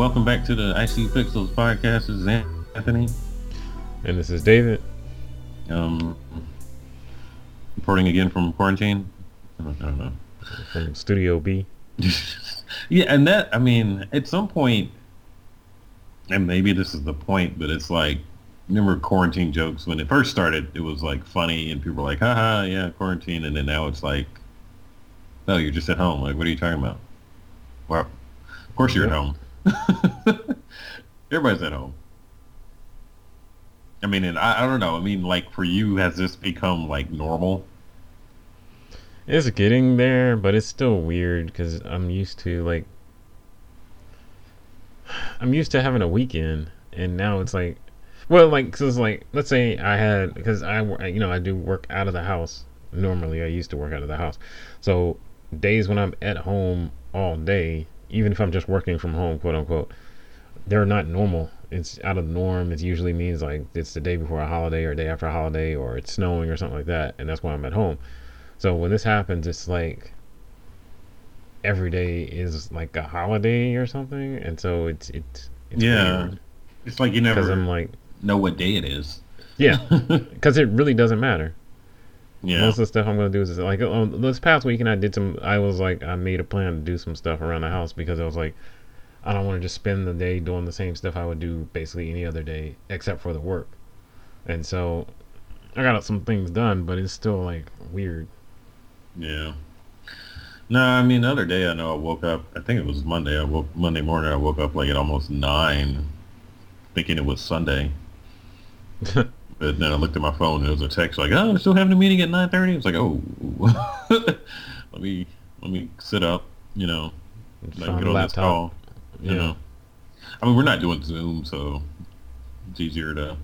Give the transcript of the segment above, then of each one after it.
welcome back to the IC Pixels podcast. This is Anthony. And this is David. Um, reporting again from quarantine. I don't, I don't know. From Studio B. yeah, and that, I mean, at some point, and maybe this is the point, but it's like, remember quarantine jokes when it first started, it was like funny and people were like, haha, yeah, quarantine. And then now it's like, no, you're just at home. Like, what are you talking about? Well, of course you're at home. Everybody's at home. I mean, and I, I don't know. I mean, like for you, has this become like normal? It's getting there, but it's still weird because I'm used to like I'm used to having a weekend, and now it's like, well, like cause like let's say I had because I you know I do work out of the house normally. I used to work out of the house, so days when I'm at home all day, even if I'm just working from home, quote unquote, they're not normal. It's out of the norm. It usually means like it's the day before a holiday or day after a holiday or it's snowing or something like that, and that's why I'm at home. So when this happens, it's like every day is like a holiday or something, and so it's it's, it's yeah. weird. It's like you never because I'm like know what day it is. yeah, because it really doesn't matter. Yeah. Most of the stuff I'm gonna do is like um, this past weekend I did some. I was like I made a plan to do some stuff around the house because I was like I don't want to just spend the day doing the same stuff I would do basically any other day except for the work. And so I got some things done, but it's still like weird. Yeah. No, I mean the other day I know I woke up. I think it was Monday. I woke Monday morning. I woke up like at almost nine, thinking it was Sunday. but then I looked at my phone. and There was a text like, "Oh, we're still having a meeting at 9.30. It's like, "Oh, let me let me sit up." You know, like get on this call. You Yeah. know, I mean we're not doing Zoom, so it's easier to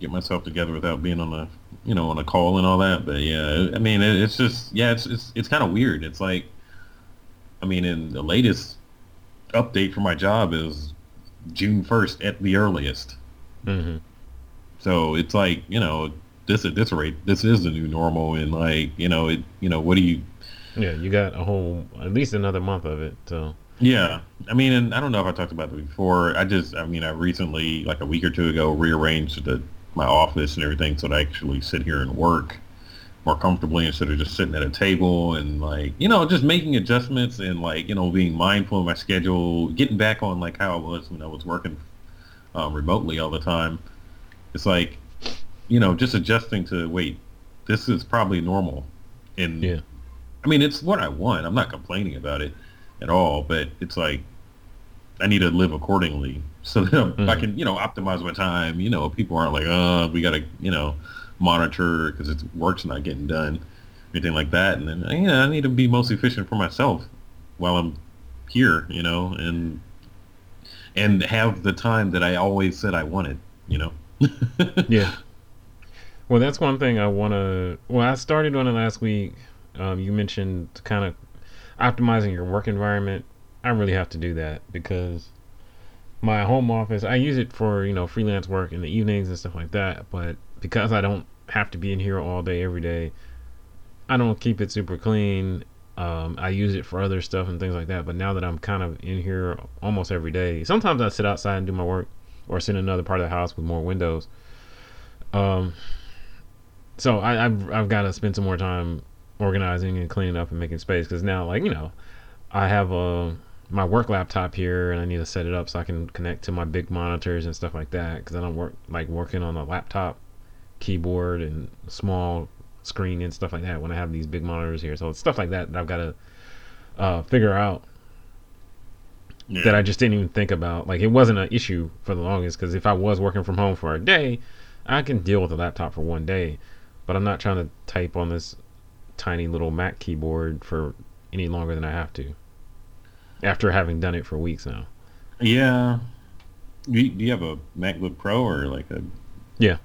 get myself together without being on a you know on a call and all that. But yeah, I mean it, it's just yeah, it's it's it's kind of weird. It's like, I mean, in the latest update for my job is June first at the earliest. hmm So it's like you know this at this rate, this is the new normal, and like you know it you know what do you Yeah, you got a whole at least another month of it. So Yeah, I mean, and I don't know if I talked about it before. I just, I mean, I recently, like a week or two ago, rearranged the, my office and everything so that I actually sit here and work more comfortably instead of just sitting at a table and like, you know, just making adjustments and like, you know, being mindful of my schedule, getting back on like how I was when I was working um, remotely all the time. It's like, you know, just adjusting to wait, this is probably normal, and yeah, I mean, it's what I want. I'm not complaining about it at all, but it's like I need to live accordingly so that I'm- I mm-hmm. can, you know, optimize my time. You know, people aren't like, oh, we got to, you know, monitor because it's work's not getting done, anything like that. And then, yeah, I need to be most efficient for myself while I'm here, you know, and and have the time that I always said I wanted, you know. yeah. Well, that's one thing I want to. Well, I started on it last week. Um, you mentioned kind of optimizing your work environment. I really have to do that because my home office, I use it for, you know, freelance work in the evenings and stuff like that. But because I don't have to be in here all day, every day, I don't keep it super clean. Um, I use it for other stuff and things like that. But now that I'm kind of in here almost every day, sometimes I sit outside and do my work or sit in another part of the house with more windows. Um, so I, I've I've got to spend some more time organizing and cleaning up and making space because now, like you know, I have a my work laptop here and I need to set it up so I can connect to my big monitors and stuff like that because I don't work like working on a laptop keyboard and small screen and stuff like that when I have these big monitors here. So it's stuff like that that I've got to uh, figure out Yeah. that I just didn't even think about. Like it wasn't an issue for the longest because if I was working from home for a day, I can deal with a laptop for one day. But I'm not trying to type on this tiny little Mac keyboard for any longer than I have to. After having done it for weeks now. Yeah. Do you, do you have a MacBook Pro or like a? Yeah.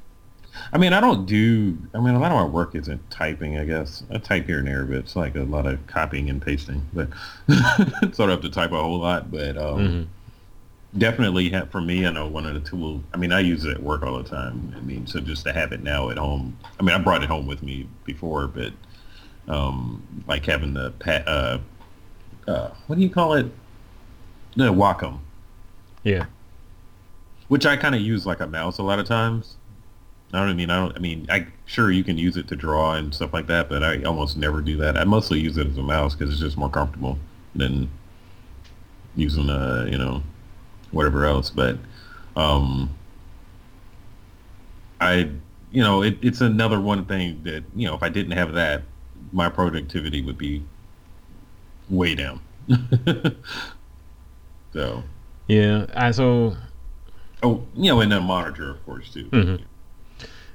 I mean, I don't do. I mean, a lot of my work isn't typing. I guess I type here and there, but it's like a lot of copying and pasting. But so I have to type a whole lot. But um, hmm definitely have, for me, I know one of the tools. I mean, I use it at work all the time. I mean, so just to have it now at home. I mean, I brought it home with me before, but um, like having the pa- uh, uh, what do you call it? the Wacom, Yeah. which I kind of use like a mouse a lot of times. I don't mean I don't. I mean, I sure you can use it to draw and stuff like that, but I almost never do that. I mostly use it as a mouse because it's just more comfortable than using uh you know whatever else. But um, I you know it, it's another one thing that you know if I didn't have that, my productivity would be way down. so Yeah. I so oh you know and a monitor of course too. Mhm.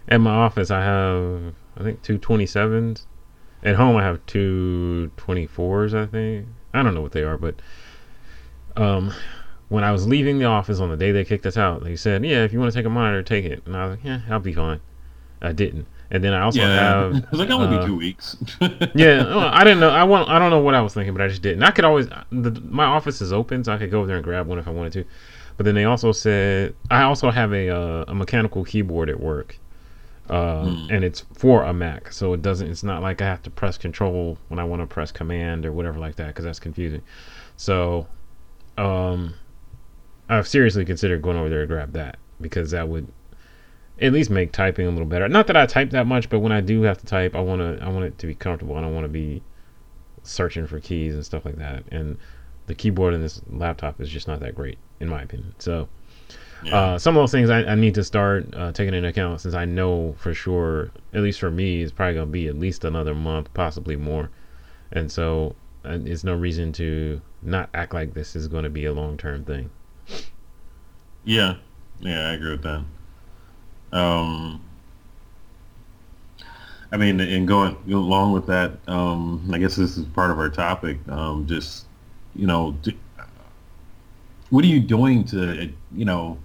At my office I have I think two twenty sevens. At home I have two twenty fours, I think. I don't know what they are, but um when I was leaving the office on the day they kicked us out, they said, "Yeah, if you want to take a monitor, take it." And I was like, "Yeah, I'll be fine." I didn't, and then I also Yeah, have it was like only uh, be two weeks. yeah, well, I didn't know. I want. I don't know what I was thinking, but I just didn't. I could always. The, my office is open, so I could go over there and grab one if I wanted to. But then they also said I also have a uh, a mechanical keyboard at work, uh, Hmm. and it's for a Mac, so it doesn't. It's not like I have to press Control when I want to press Command or whatever like that, because that's confusing. So, um, I've seriously considered going over there to grab that because that would at least make typing a little better. Not that I type that much, but when I do have to type, I want to I want it to be comfortable. I don't want to be searching for keys and stuff like that. And the keyboard in this laptop is just not that great, in my opinion. So Yeah. uh, some of those things I, I need to start uh, taking into account since I know for sure, at least for me, it's probably gonna be at least another month, possibly more. And so uh, it's no reason to not act like this is going to be a long term thing. Yeah, yeah, I agree with that. Um, I mean, and going along with that, um, I guess this is part of our topic. Um, just you know, what are you doing to, you know,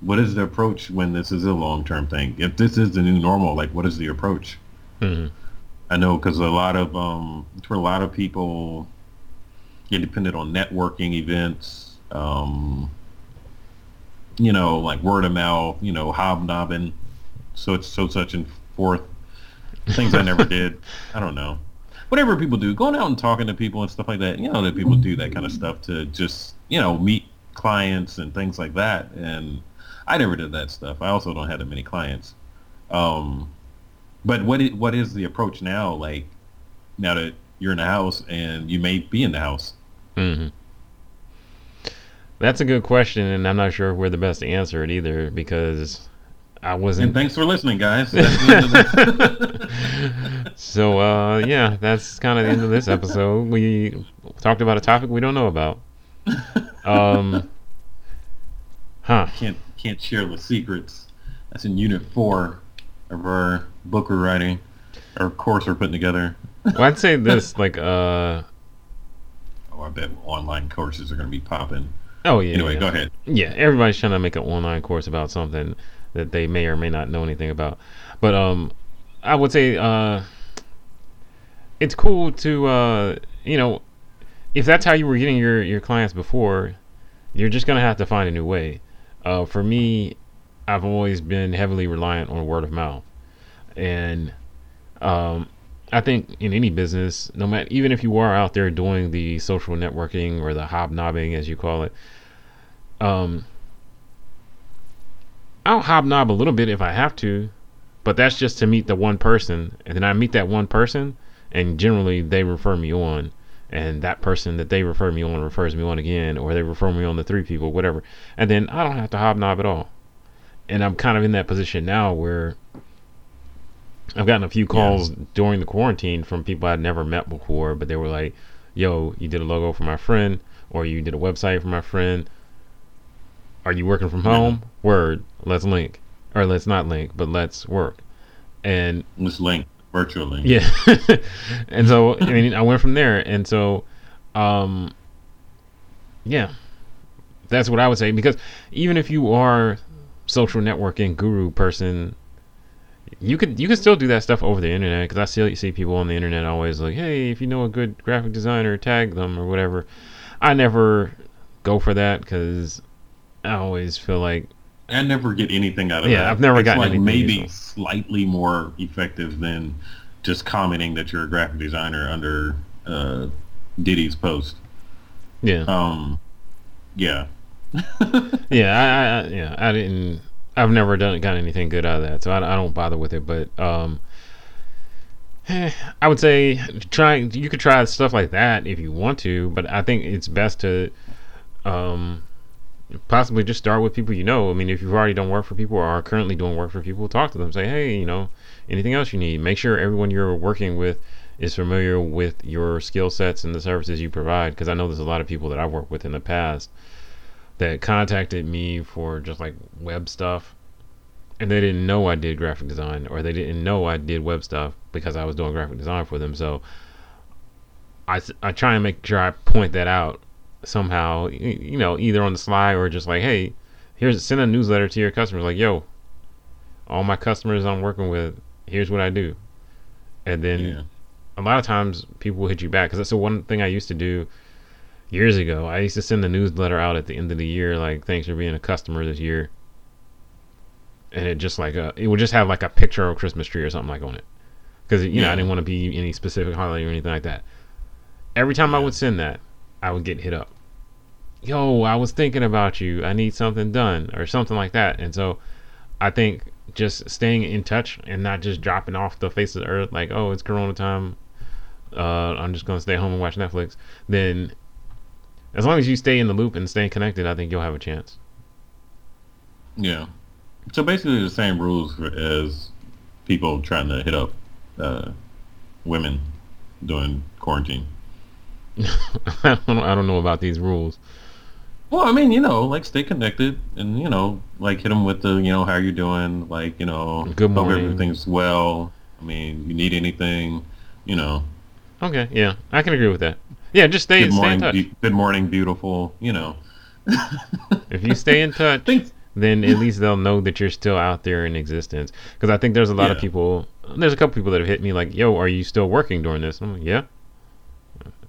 what is the approach when this is a long-term thing? If this is the new normal, like, what is the approach? hmm I know because a lot of um, for a lot of people, get dependent on networking events. Um, you know, like word of mouth. You know, hobnobbing, so it's so such and forth. Things I never did. I don't know. Whatever people do, going out and talking to people and stuff like that. You know that people do that kind of stuff to just you know meet clients and things like that. And I never did that stuff. I also don't have that many clients. Um, but what is, what is the approach now? Like now that you're in the house and you may be in the house. hmm That's a good question, and I'm not sure we're the best to answer it either because I wasn't. thanks for listening, guys. That's the end of the- so uh, yeah, that's kind of the end of this episode. We talked about a topic we don't know about. Um, huh? can't can't share the secrets. That's in unit four of our book we're writing, or course we're putting together. Well, I'd say this like uh Oh, I bet online courses are going to be popping. oh yeah. Anyway, yeah. go ahead. yeah, everybody's trying to make an online course about something that they may or may not know anything about. But um, I would say uh, it's cool to uh, you know, if that's how you were getting your your clients before, you're just gonna have to find a new way. Uh, for me, I've always been heavily reliant on word of mouth, and um, I think in any business, no matter even if you are out there doing the social networking or the hobnobbing as you call it, um, I'll hobnob a little bit if I have to, but that's just to meet the one person, and then I meet that one person, and generally they refer me on, and that person that they refer me on refers me on again, or they refer me on to three people, whatever, and then I don't have to hobnob at all, and I'm kind of in that position now where I've gotten a few calls during the quarantine from people I'd never met before, but they were like, "Yo, you did a logo for my friend, or you did a website for my friend." Are you working from home? Word. Let's link. Or let's not link, but let's work. And let's link, virtual link. yeah. and so I mean I went from there and so um yeah. That's what I would say because even if you are social networking guru person you could you can still do that stuff over the internet because I still see people on the internet always like, hey, if you know a good graphic designer, tag them or whatever. I never go for that because I always feel like I never get anything out of Yeah, that. I've never It's gotten like anything maybe slightly more effective than just commenting that you're a graphic designer under uh, Diddy's post. yeah, Um, yeah. yeah, I, I, yeah, I didn't. I've never done got anything good out of that, so I, I don't bother with it. But um, eh, I would say try. You could try stuff like that if you want to, but I think it's best to um possibly just start with people you know. I mean, if you've already done work for people or are currently doing work for people, talk to them. Say, hey, you know, anything else you need. Make sure everyone you're working with is familiar with your skill sets and the services you provide. Because I know there's a lot of people that I've worked with in the past that contacted me for just like web stuff and they didn't know I did graphic design or they didn't know I did web stuff because I was doing graphic design for them. So I, I try and make sure I point that out somehow, you know, either on the slide or just like, hey, here's send a newsletter to your customers like, yo, all my customers I'm working with, here's what I do. And then yeah. a lot of times people will hit you back because that's the one thing I used to do years ago. I used to send the newsletter out at the end of the year, like thanks for being a customer this year, and it just like a, it would just have like a picture of a Christmas tree or something like on it, because you yeah. know I didn't want to be any specific holiday or anything like that. Every time yeah. I would send that, I would get hit up. Yo, I was thinking about you. I need something done or something like that. And so I think just staying in touch and not just dropping off the face of the earth like, oh, it's Corona time. Uh, I'm just gonna stay home and watch Netflix. Then as long as you stay in the loop and stay connected, I think you'll have a chance. Yeah. So basically, the same rules as people trying to hit up uh, women during quarantine. I don't, I don't know about these rules. Well, I mean, you know, like stay connected, and you know, like hit them with the, you know, how you doing, like you know, good morning, everything's well. I mean, you need anything, you know. Okay, yeah, I can agree with that. Yeah, just stay, good morning, stay in touch. Be- good morning, beautiful. You know. if you stay in touch, then at least they'll know that you're still out there in existence. Because I think there's a lot yeah. of people. There's a couple people that have hit me like, "Yo, are you still working during this?" I'm like, "Yeah."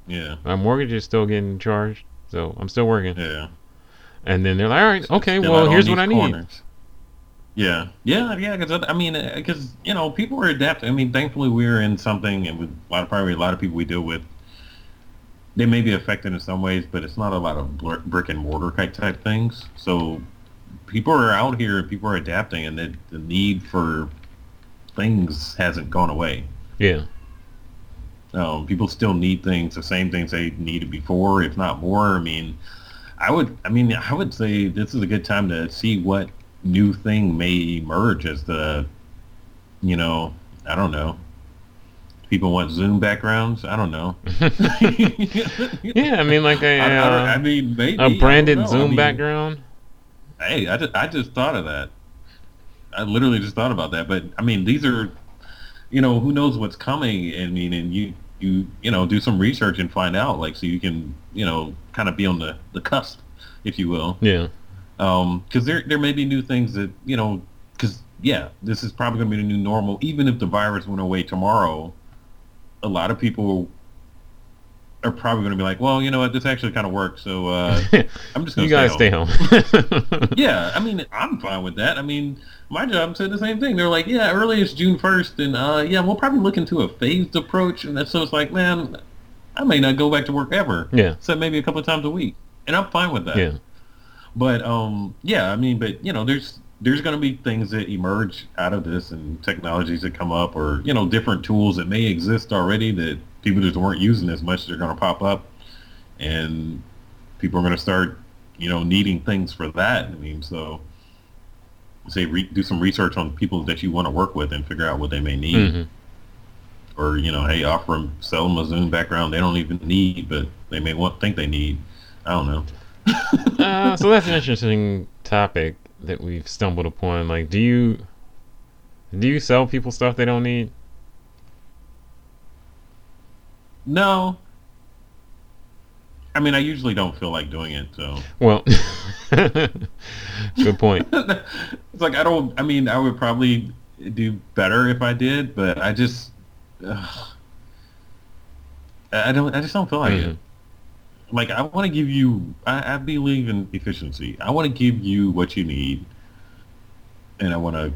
Yeah. My mortgage is still getting charged, so I'm still working. Yeah. And then they're like, "All right, okay, still well, here's what I need." Yeah, yeah, yeah. Because I mean, because uh, you know, people are adapting. I mean, thankfully, we're in something, and with a lot of probably a lot of people we deal with they may be affected in some ways, but it's not a lot of brick and mortar type type things. So people are out here, people are adapting, and the, the need for things hasn't gone away. Yeah. Um, people still need things, the same things they needed before, if not more. I mean, I would, I mean, I would say this is a good time to see what new thing may emerge as the, you know, I don't know, people want Zoom backgrounds. I don't know. yeah, I mean, like a, I, I, I uh, mean, maybe a branded Zoom I mean, background. Hey, I just, I just thought of that. I literally just thought about that. But I mean, these are, you know, who knows what's coming? I mean, and you, you, you know, do some research and find out, like, so you can, you know, kind of be on the the cusp, if you will. Yeah. Um, because there there may be new things that you know, because yeah, this is probably going to be the new normal. Even if the virus went away tomorrow, a lot of people are probably going to be like, well, you know what, this actually kind of works, so uh, I'm just going to. you stay home. stay home. yeah, I mean, I'm fine with that. I mean, my job said the same thing. They're like, yeah, earliest June 1st, and uh, yeah, we'll probably look into a phased approach, and so it's like, man, I may not go back to work ever. Yeah. So maybe a couple of times a week, and I'm fine with that. Yeah. But um, yeah, I mean, but you know, there's there's going to be things that emerge out of this and technologies that come up or, you know, different tools that may exist already that people just weren't using as much. They're going to pop up and people are going to start, you know, needing things for that. I mean, so say re- do some research on people that you want to work with and figure out what they may need. Mm-hmm. Or, you know, hey, offer them, sell them a Zoom background they don't even need, but they may want think they need. I don't know. uh, so that's an interesting topic that we've stumbled upon? Like, do you do you sell people stuff they don't need? No. I mean, I usually don't feel like doing it, so. Well, good point. it's like I don't. I mean, I would probably do better if I did, but I just, uh, I don't. I just don't feel like mm-hmm. it like I want to give you. I, I, believe in efficiency. I want to give you what you need, and I want to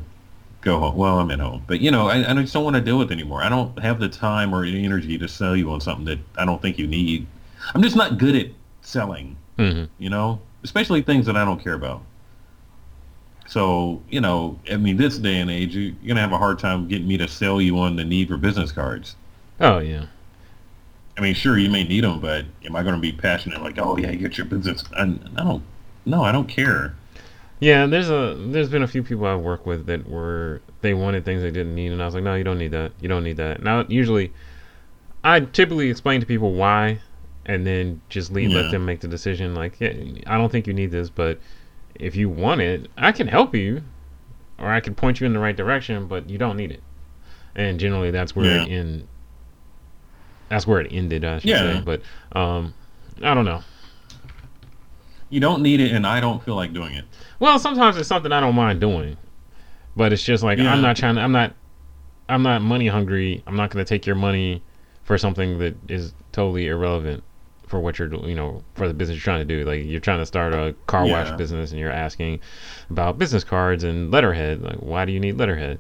go home. Well, I'm at home, but you know, I, I just don't want to deal with it anymore. I don't have the time or the energy to sell you on something that I don't think you need. I'm just not good at selling. Mm-hmm. You know, especially things that I don't care about. So, you know, I mean, this day and age, you, you're going to have a hard time getting me to sell you on the need for business cards. Oh yeah. I mean, sure, you may need them, but am I going to be passionate like, oh yeah, get your business? I, I don't. No, I don't care. Yeah, there's a there's been a few people I work with that were they wanted things they didn't need, and I was like, no, you don't need that. You don't need that. Now, usually, I typically explain to people why, and then just leave Yeah. let them make the decision. Like, yeah, I don't think you need this, but if you want it, I can help you, or I can point you in the right direction, but you don't need it. And generally, that's where it Yeah. in. That's where it ended, I should Yeah. say. But um, I don't know. You don't need it, and I don't feel like doing it. Well, sometimes it's something I don't mind doing, but it's just like Yeah. I'm not trying. To, I'm not. I'm not money hungry. I'm not going to take your money for something that is totally irrelevant for what you're doing. You know, for the business you're trying to do. Like you're trying to start a car Yeah. wash business, and you're asking about business cards and letterhead. Like, why do you need letterhead?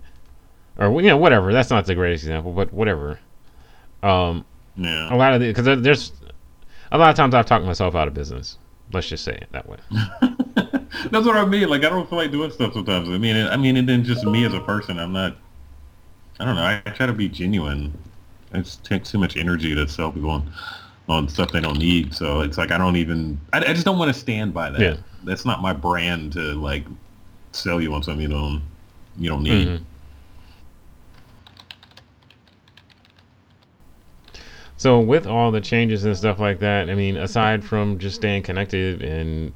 Or you know, whatever. That's not the greatest example, but whatever. Um, Yeah. a lot of the because there's a lot of times I've talked myself out of business. Let's just say it that way. That's what I mean. Like I don't feel like doing stuff sometimes. I mean, I mean, and then just me as a person, I'm not. I don't know. I, I try to be genuine. It takes too much energy to sell people on, on stuff they don't need. So it's like I don't even. I, I just don't want to stand by that. Yeah. That's not my brand to like sell you on something you don't you don't need. Mhm. So with all the changes and stuff like that, I mean, aside from just staying connected and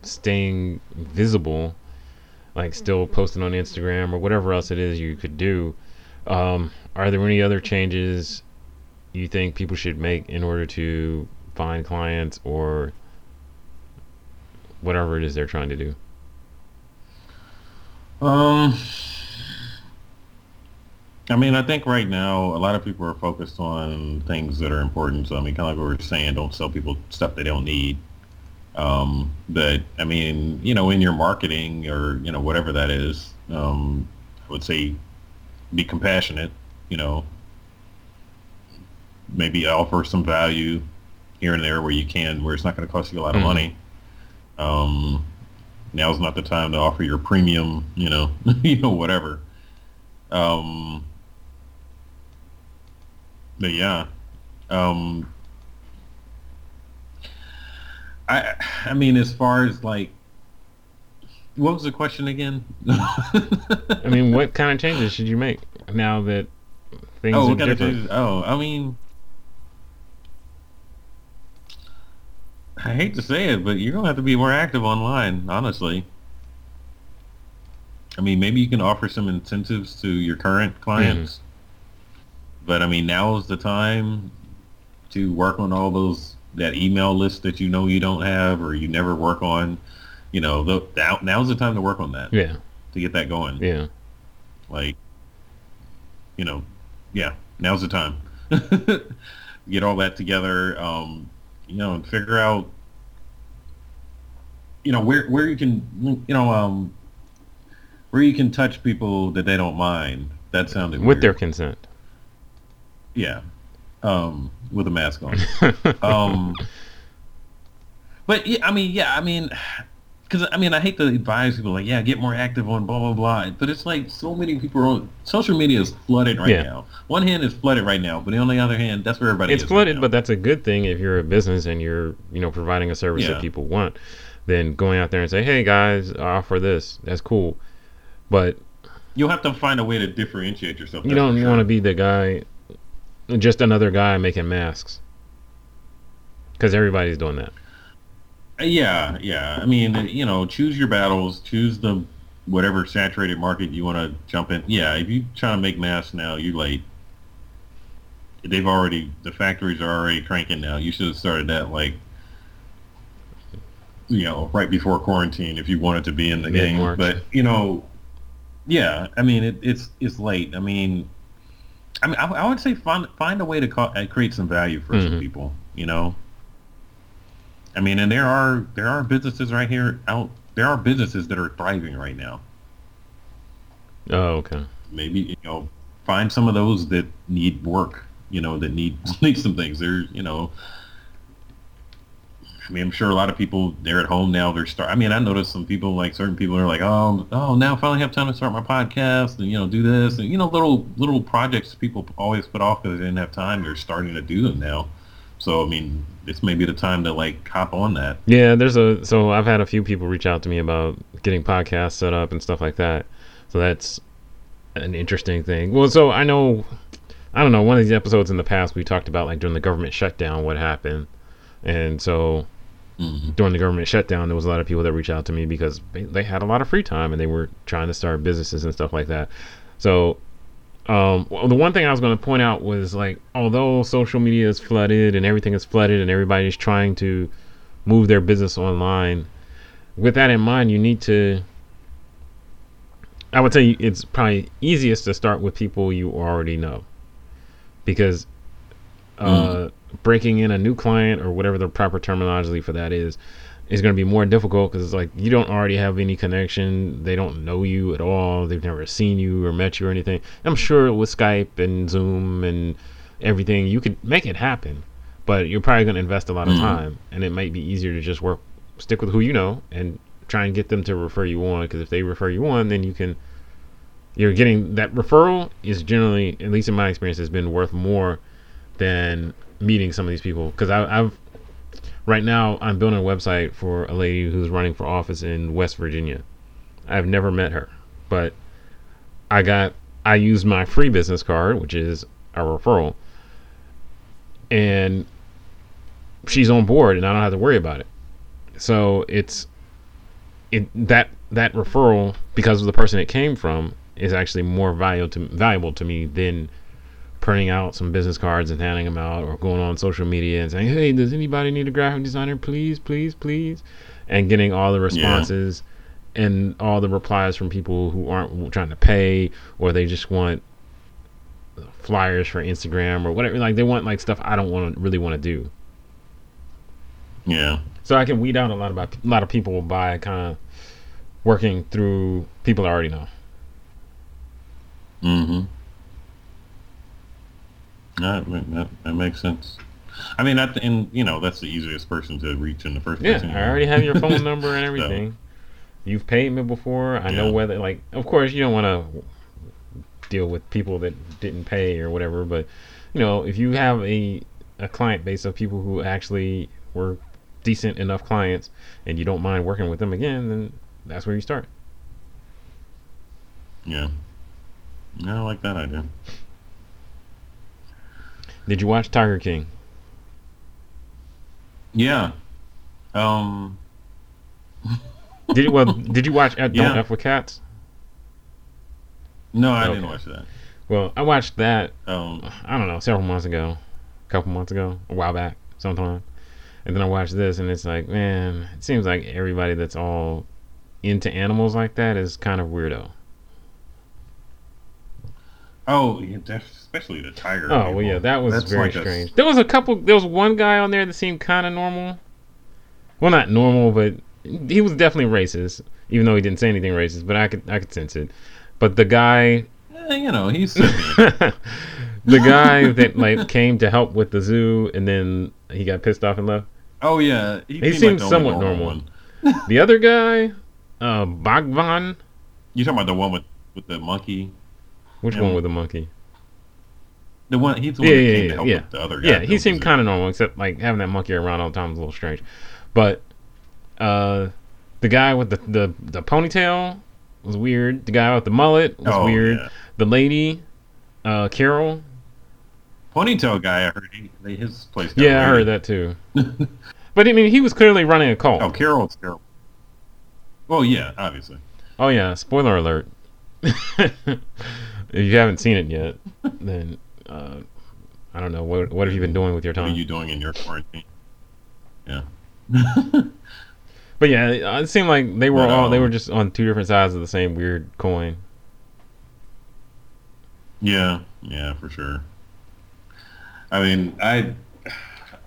staying visible, like still posting on Instagram or whatever else it is you could do, um, are there any other changes you think people should make in order to find clients or whatever it is they're trying to do? Um, I mean, I think right now a lot of people are focused on things that are important. So I mean, kind of like what we we're saying, don't sell people stuff they don't need. Um, but I mean, you know, in your marketing or you know whatever that is, um, I would say be compassionate. You know, maybe offer some value here and there where you can, where it's not going to cost you a lot of Mhm. money. Um, now's not the time to offer your premium, you know, you know, whatever. Um, but yeah, um, I, I mean, as far as like, what was the question again? I mean, what kind of changes should you make now that things oh, are what kind of different? changes? Oh, I mean, I hate to say it, but you're gonna have to be more active online, honestly. I mean, maybe you can offer some incentives to your current clients, but I mean, now is the time to work on all those that email list that you know you don't have or you never work on. You know, the, now now's the time to work on that Yeah, to get that going. yeah. Like, you know, yeah, now's the time. Get all that together, um, you know, and figure out, you know, where where you can, you know, um, where you can touch people that they don't mind. That sounded With weird. their consent. Yeah, um, with a mask on. um, but yeah, I mean, yeah, I mean, because I mean, I hate to advise people like, yeah, get more active on blah blah blah. But it's like so many people are on social media is flooded right Yeah. now. One hand is flooded right now, but on the other hand, that's where everybody it's flooded, right but that's a good thing if you're a business and you're, you know, providing a service that people want. Then going out there and say, "Hey guys, I offer this." That's cool, but you'll have to find a way to differentiate yourself. you don't want to be the guy, just another guy making masks, because everybody's doing that. Uh, yeah, yeah. I mean, uh, you know, choose your battles. Choose the whatever saturated market you want to jump in. Yeah, if you try to make masks now, you're late. They've already the factories are already cranking now. You should have started that like you know right before quarantine if you wanted to be in the game. Mid-March. But you know, yeah. I mean, it, it's it's late. I mean, I mean, I, I would say find find a way to ca- uh, create some value for some Mhm. people. You know. I mean, and there are there are businesses right here out. There are businesses that are thriving right now. Oh, okay. Maybe you know, find some of those that need work. You know, that need need some things. There's you know, I mean, I'm sure a lot of people they're at home now. They're start. I mean, I noticed some people like certain people are like, oh, oh, now I finally have time to start my podcast and you know do this and you know little little projects people always put off because they didn't have time. They're starting to do them now. So I mean, this may be the time to like hop on that. Yeah, there's a so I've had a few people reach out to me about getting podcasts set up and stuff like that. So that's an interesting thing. Well, so I know I don't know, one of these episodes in the past we talked about like during the government shutdown what happened. And so Mm-hmm. during the government shutdown, there was a lot of people that reached out to me because they, they had a lot of free time and they were trying to start businesses and stuff like that. So, um, well, the one thing I was going to point out was like, although social media is flooded and everything is flooded and everybody's trying to move their business online, with that in mind, you need to. I would say it's probably easiest to start with people you already know, because uh, breaking in a new client or whatever the proper terminology for that is is going to be more difficult because it's like you don't already have any connection. They don't know you at all. They've never seen you or met you or anything. I'm sure with skype and zoom and everything you could make it happen but you're probably going to invest a lot of Mhm. time and it might be easier to just work stick with who you know and try and get them to refer you on because if they refer you on then you can you're getting that referral is generally at least in my experience has been worth more than meeting some of these people because I've right now I'm building a website for a lady who's running for office in West Virginia. I've never met her, but I got I used my free business card, which is a referral, and she's on board, and I don't have to worry about it. So it's it that that referral because of the person it came from is actually more valuable to valuable to me than printing out some business cards and handing them out or going on social media and saying, "Hey, does anybody need a graphic designer? Please, please, please," and getting all the responses and all the replies from people who aren't trying to pay or they just want flyers for Instagram or whatever. Like they want like stuff I don't want to really want to do. Yeah. So I can weed out a lot about a lot of people by kind of working through people I already know. Mm-hmm. That, that, that makes sense. I mean, that, and you know, that's the easiest person to reach in the first place. Yeah, place. I already have your phone number and everything. You've paid me before. I know whether like of course you don't want to deal with people that didn't pay or whatever, but you know, if you have a a client base of people who actually were decent enough clients and you don't mind working with them again, then that's where you start. Yeah. Yeah, I like that idea. Did you watch Tiger King? Yeah. Um. Did you well did you watch uh, Don't Yeah. F with Cats? No, I didn't watch that. Well, I watched that Um. I don't know, several months ago, a couple months ago, a while back, sometime. And then I watched this, and it's like, man, it seems like everybody that's all into animals like that is kind of weirdo. Oh, yeah, def- especially the tiger. Oh people. well, yeah, that was That's very like a- strange. There was a couple. There was one guy on there that seemed kind of normal. Well, not normal, but he was definitely racist, even though he didn't say anything racist. But I could, I could sense it. But the guy, eh, you know, he's. the guy that like came to help with the zoo, and then he got pissed off and left. oh yeah, he, He seemed like somewhat normal. one. The other guy, uh, Bhagwan. You talking about the one with with the monkey? Which one with the monkey? The one he's the one Yeah, that yeah, came yeah, to help yeah. with the other guy. Yeah, he seemed kind of normal, except like having that monkey around all the time was a little strange. But uh, the guy with the, the the ponytail was weird. The guy with the mullet was Oh, weird. yeah. The lady, uh, Carol. Ponytail guy. I heard he, his place. Yeah, I heard that too. But I mean, he was clearly running a cult. Oh, Carol's Carol. Well, yeah, obviously. Oh yeah, spoiler alert. if you haven't seen it yet, then uh, I don't know what what have you been doing with your time? What are you doing in your quarantine? Yeah. But yeah, it seemed like they were But, all they um, were just on two different sides of the same weird coin. Yeah, yeah, for sure. I mean, I,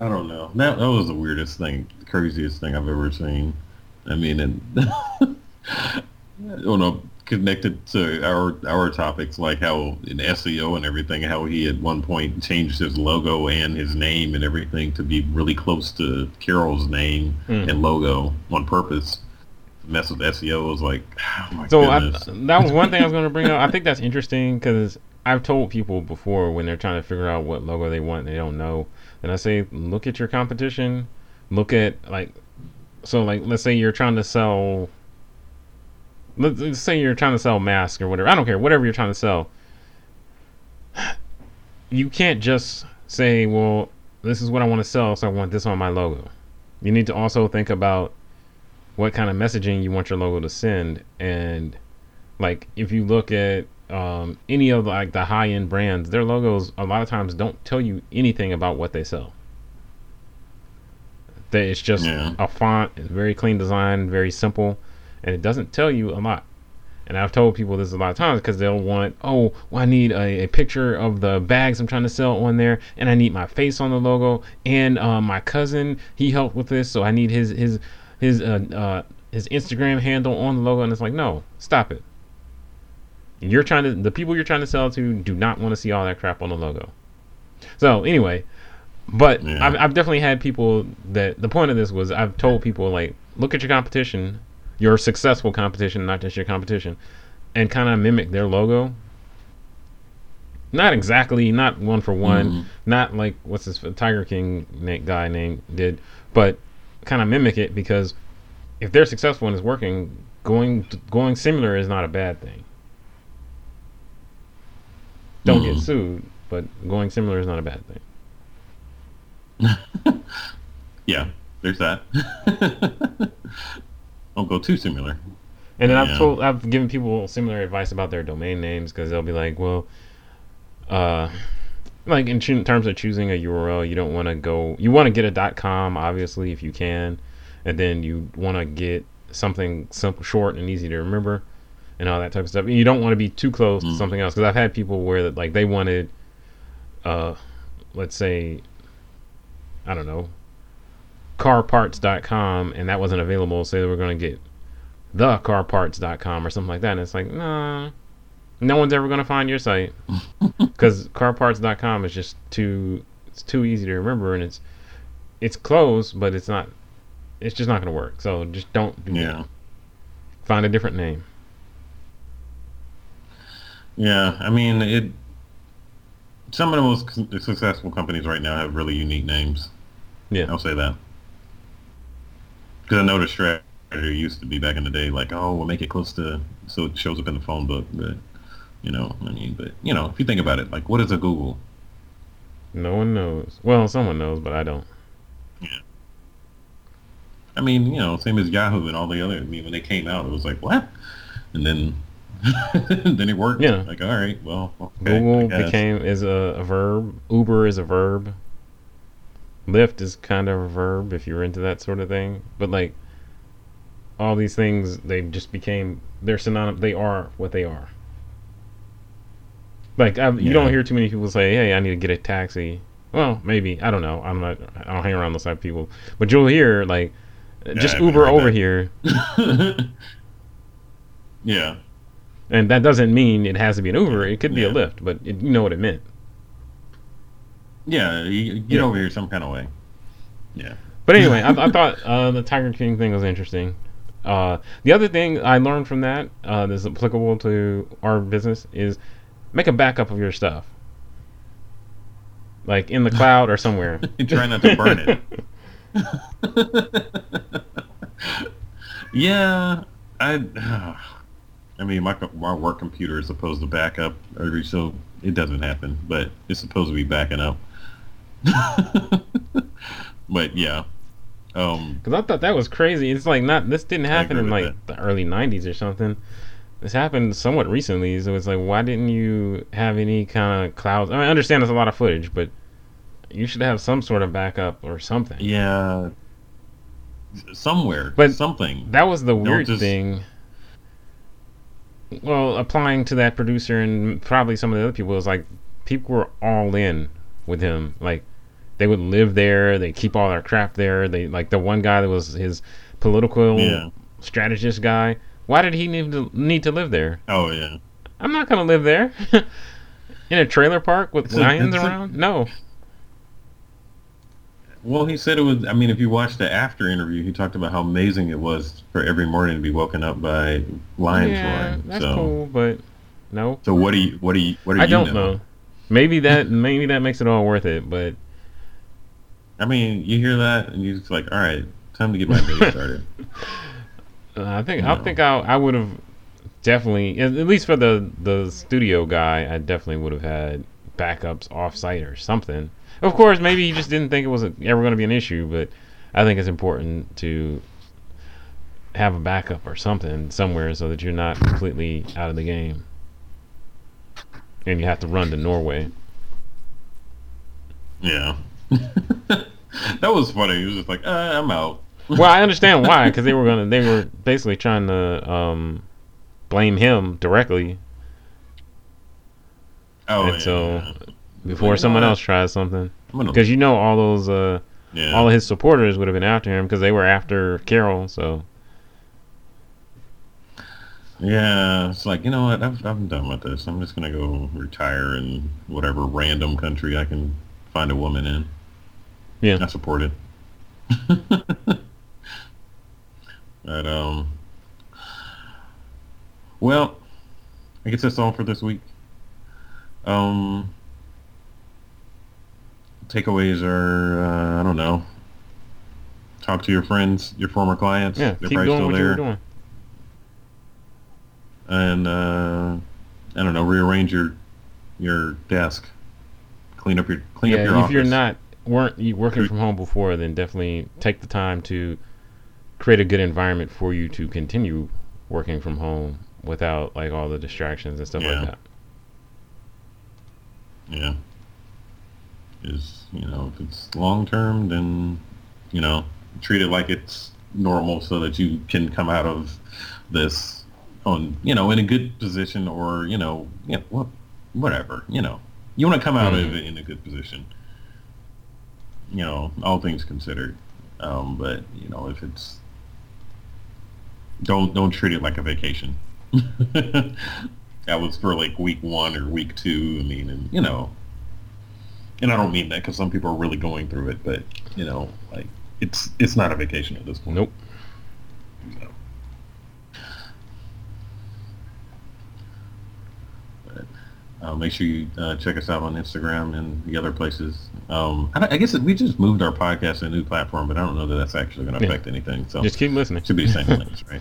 I don't know. That that was the weirdest thing, craziest thing I've ever seen. I mean, and I don't know, connected to our our topics, like how in SEO and everything, how he at one point changed his logo and his name and everything to be really close to Carol's name Mm. and logo on purpose. Mess with SEO was like, oh my So I, that was one thing I was going to bring up. I think that's interesting because I've told people before when they're trying to figure out what logo they want and they don't know, and I say, look at your competition. Look at like, so like, let's say you're trying to sell. Let's, say you're trying to sell masks or whatever. I don't care. Whatever you're trying to sell. You can't just say, well, this is what I want to sell, so I want this on my logo. You need to also think about what kind of messaging you want your logo to send and like if you look at um, any of like the high end brands their logos a lot of times don't tell you anything about what they sell they, it's just Yeah. a font it's very clean design very simple and it doesn't tell you a lot and I've told people this a lot of times because they'll want, oh, well, I need a, a picture of the bags I'm trying to sell on there, and I need my face on the logo, and uh, my cousin he helped with this, so I need his his his uh, uh, his Instagram handle on the logo, and it's like, no, stop it. You're trying to the people you're trying to sell to do not want to see all that crap on the logo. So anyway, but Yeah. I've, I've definitely had people that the point of this was I've told people like look at your competition, your successful competition, not just your competition, and kind of mimic their logo. Not exactly, not one for one, Mhm. not like what's this Tiger King na- guy name did, but kind of mimic it because if they're successful and it's working, going going similar is not a bad thing. Don't get Mhm. sued, but going similar is not a bad thing. yeah, there's that. Don't go too similar. And then I've told, I've given people similar advice about their domain names because they'll be like, well, uh, like in choo- terms of choosing a URL, you don't want to go, you want to get a .com obviously if you can, and then you want to get something simple, short, and easy to remember, and all that type of stuff. And you don't want to be too close to Mm. something else because I've had people where that like they wanted, uh, let's say, I don't know, carparts.com, and that wasn't available, so they were going to get thecarparts.com or something like that. And it's like, nah, no one's ever going to find your site because carparts.com is just too, it's too easy to remember, and it's, it's close, but it's not, it's just not going to work. So just don't do that. Yeah. Find a different name. Yeah, I mean it. Some of the most successful companies right now have really unique names. Yeah. I'll say that. Because I know the strategy used to be back in the day, like, oh, we'll make it close to so it shows up in the phone book. But you know, I mean, but you know, if you think about it, like, what is a Google? No one knows. Well, someone knows, but I don't. Yeah. I mean, you know, same as Yahoo and all the other. I mean, when they came out, it was like, what? And then, then it worked. Yeah. Like, all right, well, okay, Google became is a, a verb. Uber is a verb. Lyft is kind of a verb if you're into that sort of thing. But like all these things, they just became they're synonymous. They are what they are. Like I, you don't hear too many people say, "Hey, I need to get a taxi." Well, maybe I don't know. I'm not. I don't hang around those type of people. But you'll hear like, just Uber over that. here, yeah. and that doesn't mean it has to be an Uber. It could be a Yeah. Lyft, but it, you know what it meant. Yeah, you, get Yeah. over here some kind of way. Yeah. But anyway, I, I thought uh, the Tiger King thing was interesting. Uh, the other thing I learned from that uh, that's applicable to our business is make a backup of your stuff, like in the cloud or somewhere. Try not to burn it. yeah, I. I mean, my my work computer is supposed to back up every so it doesn't happen, but it's supposed to be backing up. but yeah, um, Because I thought that was crazy. It's like not this didn't happen in like with the early '90s or something. This happened somewhat recently, so it's like, why didn't you have any kind of clouds? I, mean, I understand there's a lot of footage, but you should have some sort of backup or something. yeah, somewhere, But something. That was the weird just- thing. Well, applying to that producer and probably some of the other people was like people were all in with him. Like they would live there, they keep all their crap there. They like the one guy that was his political Yeah. strategist guy Why did he need to need to live there? Oh yeah. I'm not gonna live there. In a trailer park with It's a- lions a- around? no. Well, he said it was. I mean, if you watch the after interview, he talked about how amazing it was for every morning to be woken up by lions yeah, roaring. that's so, cool, but no. so what do you? What do you? What do I you don't know. Maybe that maybe that makes it all worth it, but I mean, you hear that and you're just like, all right, time to get my day started. uh, I think I think I I would have definitely at least for the the studio guy, I definitely would have had backups off site or something. Of course, maybe he just didn't think it was ever going to be an issue, but I think it's important to have a backup or something somewhere so that you're not completely out of the game. And you have to run to Norway. yeah. that was funny. He was just like, uh, I'm out. well, I understand why, because they were gonna, they were basically trying to um, blame him directly Oh, And yeah. so- before you someone what? else tries something. Because you know all those, uh, yeah. all of his supporters would have been after him because they were after Carole. So Yeah, it's like you know what? I've, I'm done with this. I'm just gonna go retire in whatever random country I can find a woman in. Yeah. I support it. but um, well, I guess that's all for this week. Um, takeaways are uh, I don't know. Talk to your friends, your former clients. yeah, They're keep probably doing still what there doing. and uh, I don't know, rearrange your your desk, clean up your clean up your Yeah, if office. you're not weren't you working from home before, then definitely take the time to create a good environment for you to continue working from home without like all the distractions and stuff Yeah. like that. yeah, is you know if it's long term, then you know treat it like it's normal so that you can come out of this on you know in a good position or you know yeah what whatever you know you want to come out of Mhm. it in a good position. You know, all things considered. Um, but you know, if it's don't don't treat it like a vacation. that was for like week one or week two. I mean, and you know, and I don't mean that because some people are really going through it, but you know, like it's it's not a vacation at this point. Nope. So. But, uh, make sure you uh, check us out on Instagram and the other places. Um, I, I guess we just moved our podcast to a new platform, but I don't know that that's actually going to Yeah. affect anything. So Just keep listening. should be the same links, right?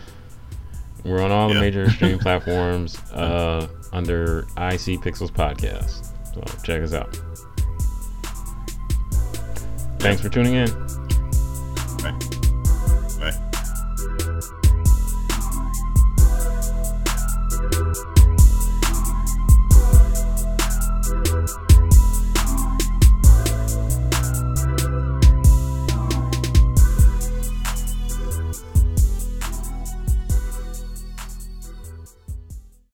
We're on all the major streaming platforms uh, under IC Pixels Podcast. So check us out. Thanks for tuning in.